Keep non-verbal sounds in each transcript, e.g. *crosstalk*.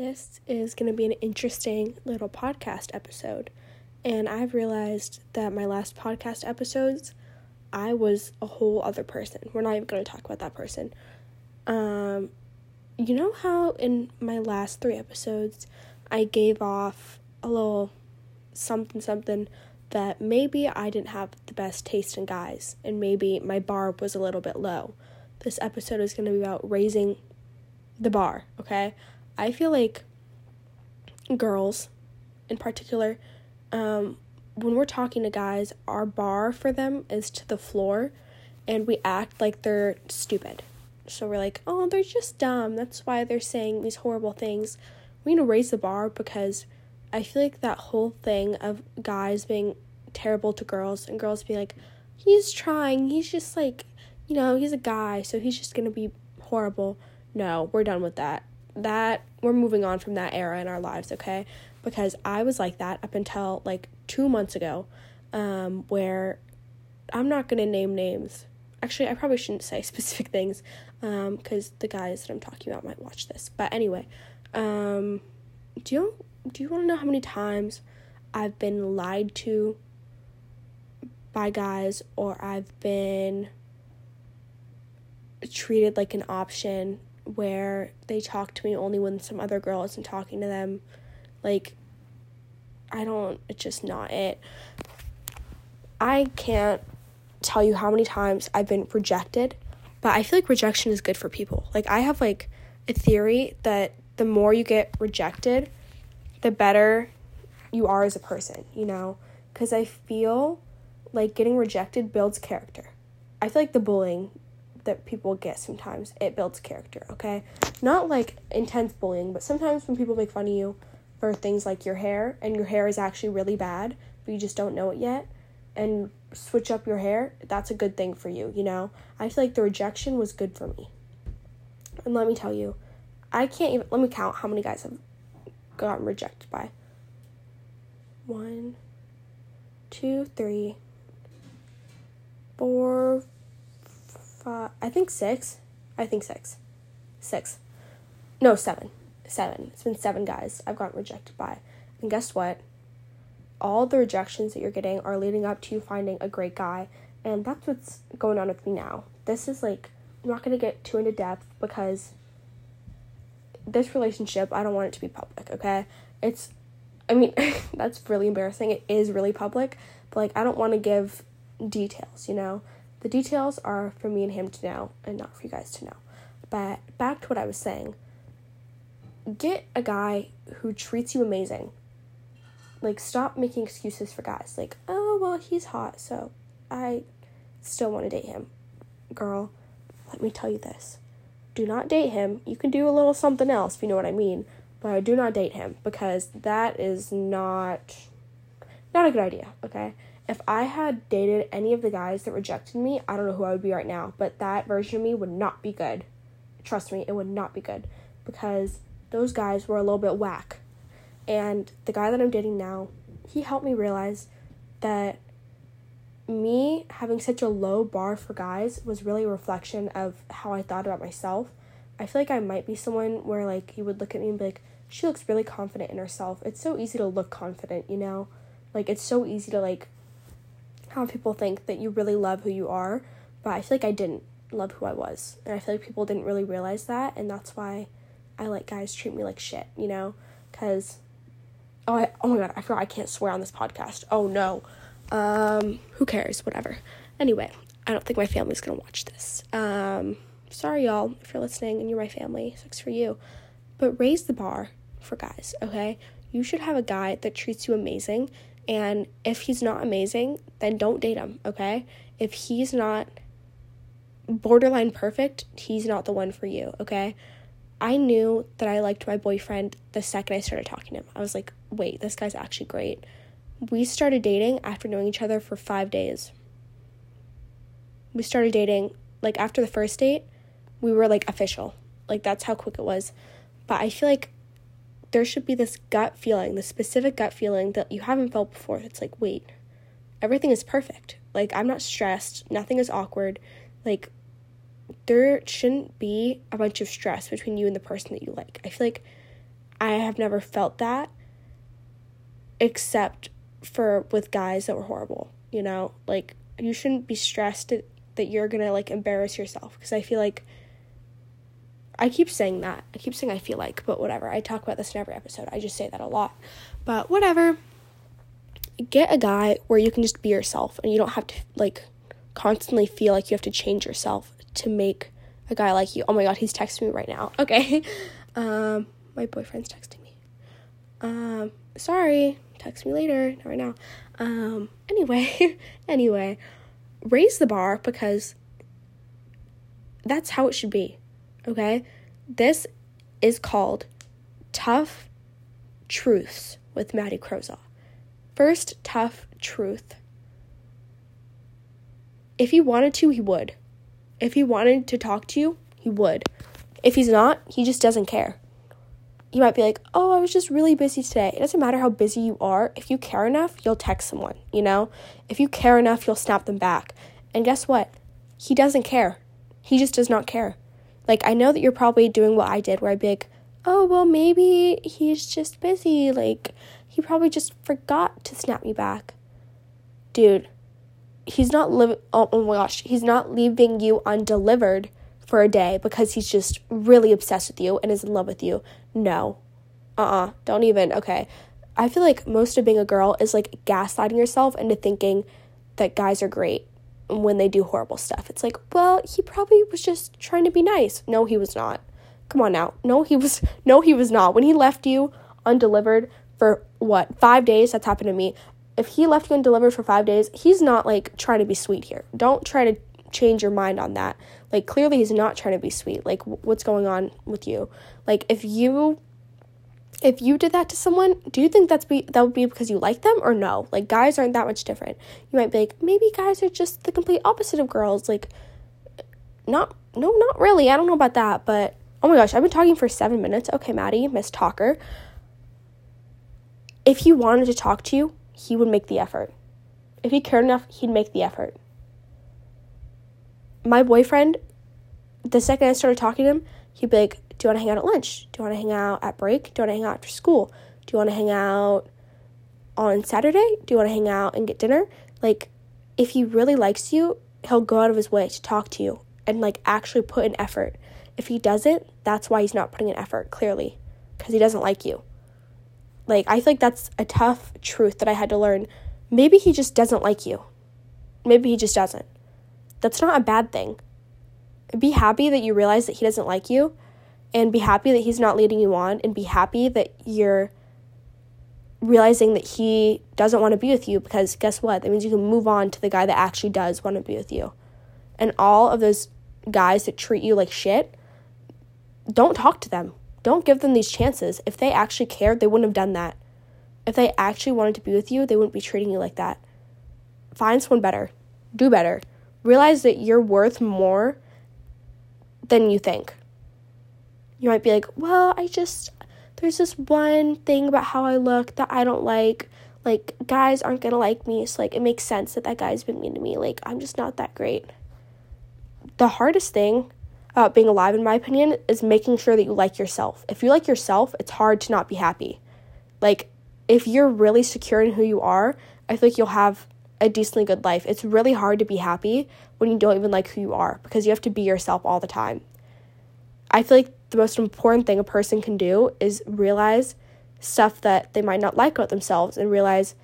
This is going to be an interesting little podcast episode. And I've realized that my last podcast episodes, I was a whole other person. We're not even going to talk about that person. Um, you know how in my last three episodes, I gave off a little something something that maybe I didn't have the best taste in guys, and maybe my bar was a little bit low. This episode is going to be about raising the bar, okay? I feel like girls in particular, um, when we're talking to guys, our bar for them is to the floor, and we act like they're stupid. So we're like, oh, they're just dumb. That's why they're saying these horrible things. We need to raise the bar because I feel like that whole thing of guys being terrible to girls and girls being like, he's trying, he's just like, you know, he's a guy, so he's just gonna be horrible. No, we're done with that. That, we're moving on from that era in our lives, okay? Because I was like that up until like two months ago, um, where I'm not gonna name names. Actually, I probably shouldn't say *laughs* specific things, um, because the guys that I'm talking about might watch this. But anyway, um, do you do you want to know how many times I've been lied to by guys or I've been treated like an option where they talk to me only when some other girl isn't talking to them. Like, I don't, it's just not it. I can't tell you how many times I've been rejected, but I feel like rejection is good for people. Like, I have like a theory that the more you get rejected, the better you are as a person, you know? Because I feel like getting rejected builds character. I feel like the bullying that people get sometimes, it builds character, okay? Not like intense bullying, but sometimes when people make fun of you for things like your hair and your hair is actually really bad, but you just don't know it yet, and switch up your hair, that's a good thing for you, you know? I feel like the rejection was good for me. And let me tell you, I can't even, let me count how many guys have gotten rejected by. One, two, three, four, five, I think six. I think six. Six. No, seven. Seven. It's been seven guys I've gotten rejected by. And guess what? All the rejections that you're getting are leading up to you finding a great guy. And that's what's going on with me now. This is like, I'm not going to get too into depth because this relationship, I don't want it to be public, okay? It's, I mean, *laughs* that's really embarrassing. It is really public, but like, I don't want to give details, you know? The details are for me and him to know and not for you guys to know. But back to what I was saying get a guy who treats you amazing. Like, stop making excuses for guys. Like, oh, well, he's hot, so I still want to date him. Girl, let me tell you this do not date him. You can do a little something else if you know what I mean, but do not date him because that is not not a good idea, okay? If I had dated any of the guys that rejected me, I don't know who I would be right now, but that version of me would not be good. Trust me, it would not be good because those guys were a little bit whack. And the guy that I'm dating now, he helped me realize that me having such a low bar for guys was really a reflection of how I thought about myself. I feel like I might be someone where like you would look at me and be like, she looks really confident in herself. It's so easy to look confident, you know? Like it's so easy to like have people think that you really love who you are, but I feel like I didn't love who I was. And I feel like people didn't really realize that and that's why I let guys treat me like shit, you know? Cuz oh, I, oh my god, I forgot I can't swear on this podcast. Oh no. Um, who cares? Whatever. Anyway, I don't think my family's gonna watch this. Um, sorry, y'all, if you're listening and you're my family. Sucks for you. But raise the bar for guys, okay? You should have a guy that treats you amazing. And if he's not amazing, then don't date him, okay? If he's not borderline perfect, he's not the one for you, okay? I knew that I liked my boyfriend the second I started talking to him. I was like, wait, this guy's actually great we started dating after knowing each other for five days. We started dating, like, after the first date, we were like official. Like, that's how quick it was. But I feel like there should be this gut feeling, this specific gut feeling that you haven't felt before. It's like, wait, everything is perfect. Like, I'm not stressed, nothing is awkward. Like, there shouldn't be a bunch of stress between you and the person that you like. I feel like I have never felt that except for with guys that were horrible, you know? Like you shouldn't be stressed that you're to like embarrass yourself because I feel like I keep saying that. I keep saying I feel like, but whatever. I talk about this in every episode. I just say that a lot. But whatever. Get a guy where you can just be yourself and you don't have to like constantly feel like you have to change yourself to make a guy like you. Oh my god, he's texting me right now. *laughs* Okay. Um my boyfriend's texting me. Um sorry. Text me later. Not right now. Um anyway, *laughs* anyway, raise the bar because that's how it should be. Okay? This is called Tough Truths with Maddie Crozaw. First, tough truth. If he wanted to, he would. If he wanted to talk to you, he would. If he's not, he just doesn't care. You might be like, oh, I was just really busy today. It doesn't matter how busy you are. If you care enough, you'll text someone, you know? If you care enough, you'll snap them back. And guess what? He doesn't care. He just does not care. Like, I know that you're probably doing what I did, where I'd be like, oh, well, maybe he's just busy. Like, he probably just forgot to snap me back. Dude, he's not living, oh, oh my gosh, he's not leaving you undelivered for a day because he's just really obsessed with you and is in love with you. No. Uh uh-uh, uh, don't even. Okay. I feel like most of being a girl is like gaslighting yourself into thinking that guys are great when they do horrible stuff. It's like, well, he probably was just trying to be nice. No, he was not. Come on now. No, he was *laughs* no, he was not. When he left you undelivered for what, five days, that's happened to me. If he left you undelivered for five days, he's not like trying to be sweet here. Don't try to change your mind on that. Like clearly he's not trying to be sweet. Like what's going on with you? Like if you if you did that to someone, do you think that's be that would be because you like them or no? Like guys aren't that much different. You might be like, maybe guys are just the complete opposite of girls. Like not no, not really. I don't know about that, but oh my gosh, I've been talking for seven minutes. Okay, Maddie, Miss Talker. If he wanted to talk to you, he would make the effort. If he cared enough, he'd make the effort. My boyfriend, the second I started talking to him, he'd be like, do you want to hang out at lunch? Do you want to hang out at break? Do you want to hang out after school? Do you want to hang out on Saturday? Do you want to hang out and get dinner? Like, if he really likes you, he'll go out of his way to talk to you and like actually put an effort. If he doesn't, that's why he's not putting an effort, clearly, because he doesn't like you. Like, I feel like that's a tough truth that I had to learn. Maybe he just doesn't like you. Maybe he just doesn't. That's not a bad thing. Be happy that you realize that he doesn't like you and be happy that he's not leading you on and be happy that you're realizing that he doesn't want to be with you because guess what? That means you can move on to the guy that actually does want to be with you. And all of those guys that treat you like shit, don't talk to them. Don't give them these chances. If they actually cared, they wouldn't have done that. If they actually wanted to be with you, they wouldn't be treating you like that. Find someone better. Do better. Realize that you're worth more than you think you might be like, well, I just, there's this one thing about how I look that I don't like. Like, guys aren't gonna like me, so like, it makes sense that that guy's been mean to me. Like, I'm just not that great. The hardest thing about being alive, in my opinion, is making sure that you like yourself. If you like yourself, it's hard to not be happy. Like, if you're really secure in who you are, I feel like you'll have a decently good life. It's really hard to be happy when you don't even like who you are because you have to be yourself all the time. I feel like the most important thing a person can do is realize stuff that they might not like about themselves and realize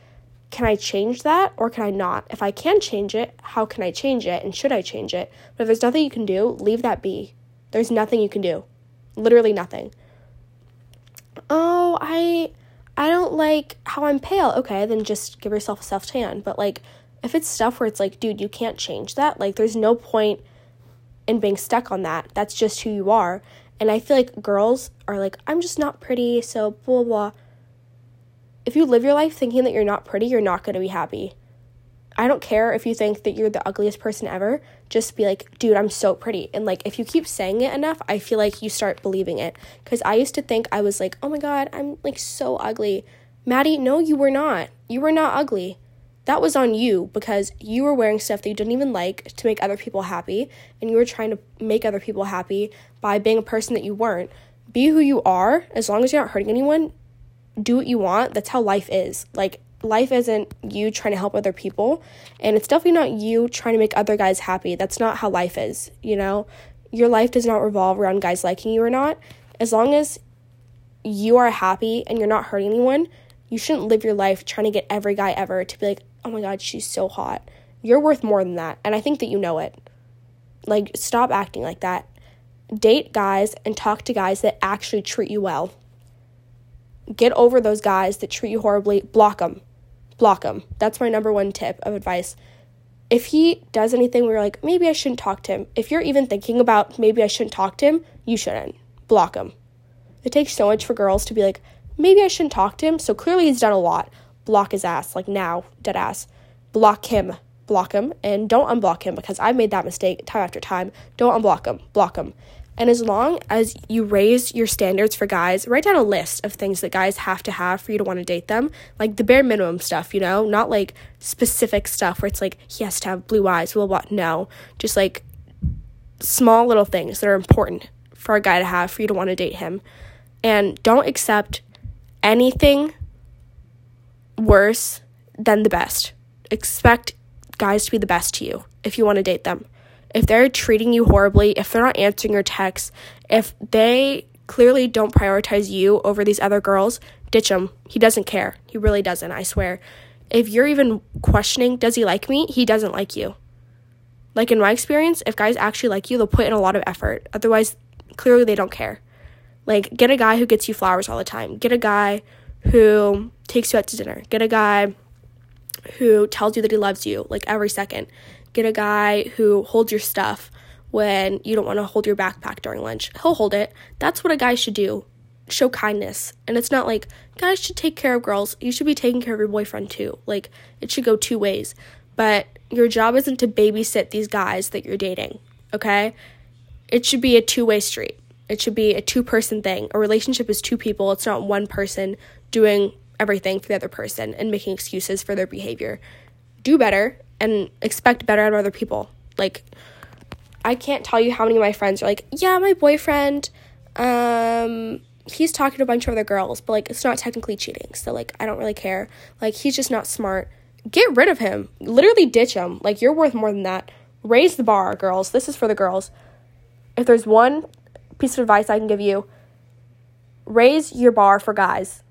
can I change that or can I not? If I can change it, how can I change it and should I change it? But if there's nothing you can do, leave that be. There's nothing you can do. Literally nothing. Oh, I I don't like how I'm pale. Okay, then just give yourself a self tan. But like if it's stuff where it's like, dude, you can't change that, like there's no point in being stuck on that. That's just who you are. And I feel like girls are like, I'm just not pretty, so blah, blah. If you live your life thinking that you're not pretty, you're not going to be happy. I don't care if you think that you're the ugliest person ever. Just be like, dude, I'm so pretty. And like, if you keep saying it enough, I feel like you start believing it. Because I used to think I was like, oh my God, I'm like so ugly. Maddie, no, you were not. You were not ugly that was on you because you were wearing stuff that you didn't even like to make other people happy and you were trying to make other people happy by being a person that you weren't. be who you are as long as you're not hurting anyone. Do what you want. That's how life is. Like life isn't you trying to help other people and it's definitely not you trying to make other guys happy. That's not how life is, you know? Your life does not revolve around guys liking you or not. As long as you are happy and you're not hurting anyone, you shouldn't live your life trying to get every guy ever to be like, "Oh my god, she's so hot." You're worth more than that, and I think that you know it. Like stop acting like that. Date guys and talk to guys that actually treat you well. Get over those guys that treat you horribly. Block them. Block them. That's my number one tip of advice. If he does anything where you're like, maybe I shouldn't talk to him, if you're even thinking about maybe I shouldn't talk to him, you shouldn't. Block him. It takes so much for girls to be like, maybe I shouldn't talk to him. So clearly he's done a lot. Block his ass, like now, dead ass. Block him. Block him. And don't unblock him because I've made that mistake time after time. Don't unblock him. Block him. And as long as you raise your standards for guys, write down a list of things that guys have to have for you to want to date them. Like the bare minimum stuff, you know? Not like specific stuff where it's like he has to have blue eyes, blah, blah. No. Just like small little things that are important for a guy to have for you to want to date him. And don't accept anything worse than the best. Expect guys to be the best to you if you want to date them if they're treating you horribly, if they're not answering your texts, if they clearly don't prioritize you over these other girls, ditch him. He doesn't care. He really doesn't, I swear. If you're even questioning, does he like me? He doesn't like you. Like in my experience, if guys actually like you, they'll put in a lot of effort. Otherwise, clearly they don't care. Like, get a guy who gets you flowers all the time. Get a guy who takes you out to dinner. Get a guy who tells you that he loves you, like every second. Get a guy who holds your stuff when you don't want to hold your backpack during lunch. He'll hold it. That's what a guy should do. Show kindness. And it's not like guys should take care of girls. You should be taking care of your boyfriend too. Like it should go two ways. But your job isn't to babysit these guys that you're dating, okay? It should be a two-way street. It should be a two-person thing. A relationship is two people. It's not one person doing everything for the other person and making excuses for their behavior. Do better and expect better out of other people. Like, I can't tell you how many of my friends are like, yeah, my boyfriend, um, he's talking to a bunch of other girls, but like, it's not technically cheating. So, like, I don't really care. Like, he's just not smart. Get rid of him. Literally ditch him. Like, you're worth more than that. Raise the bar, girls. This is for the girls. If there's one piece of advice I can give you, raise your bar for guys.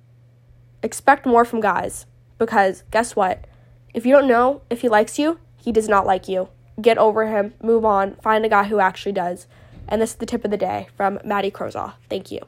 Expect more from guys. Because guess what? If you don't know if he likes you, he does not like you. Get over him, move on, find a guy who actually does. And this is the tip of the day from Maddie Crozaw. Thank you.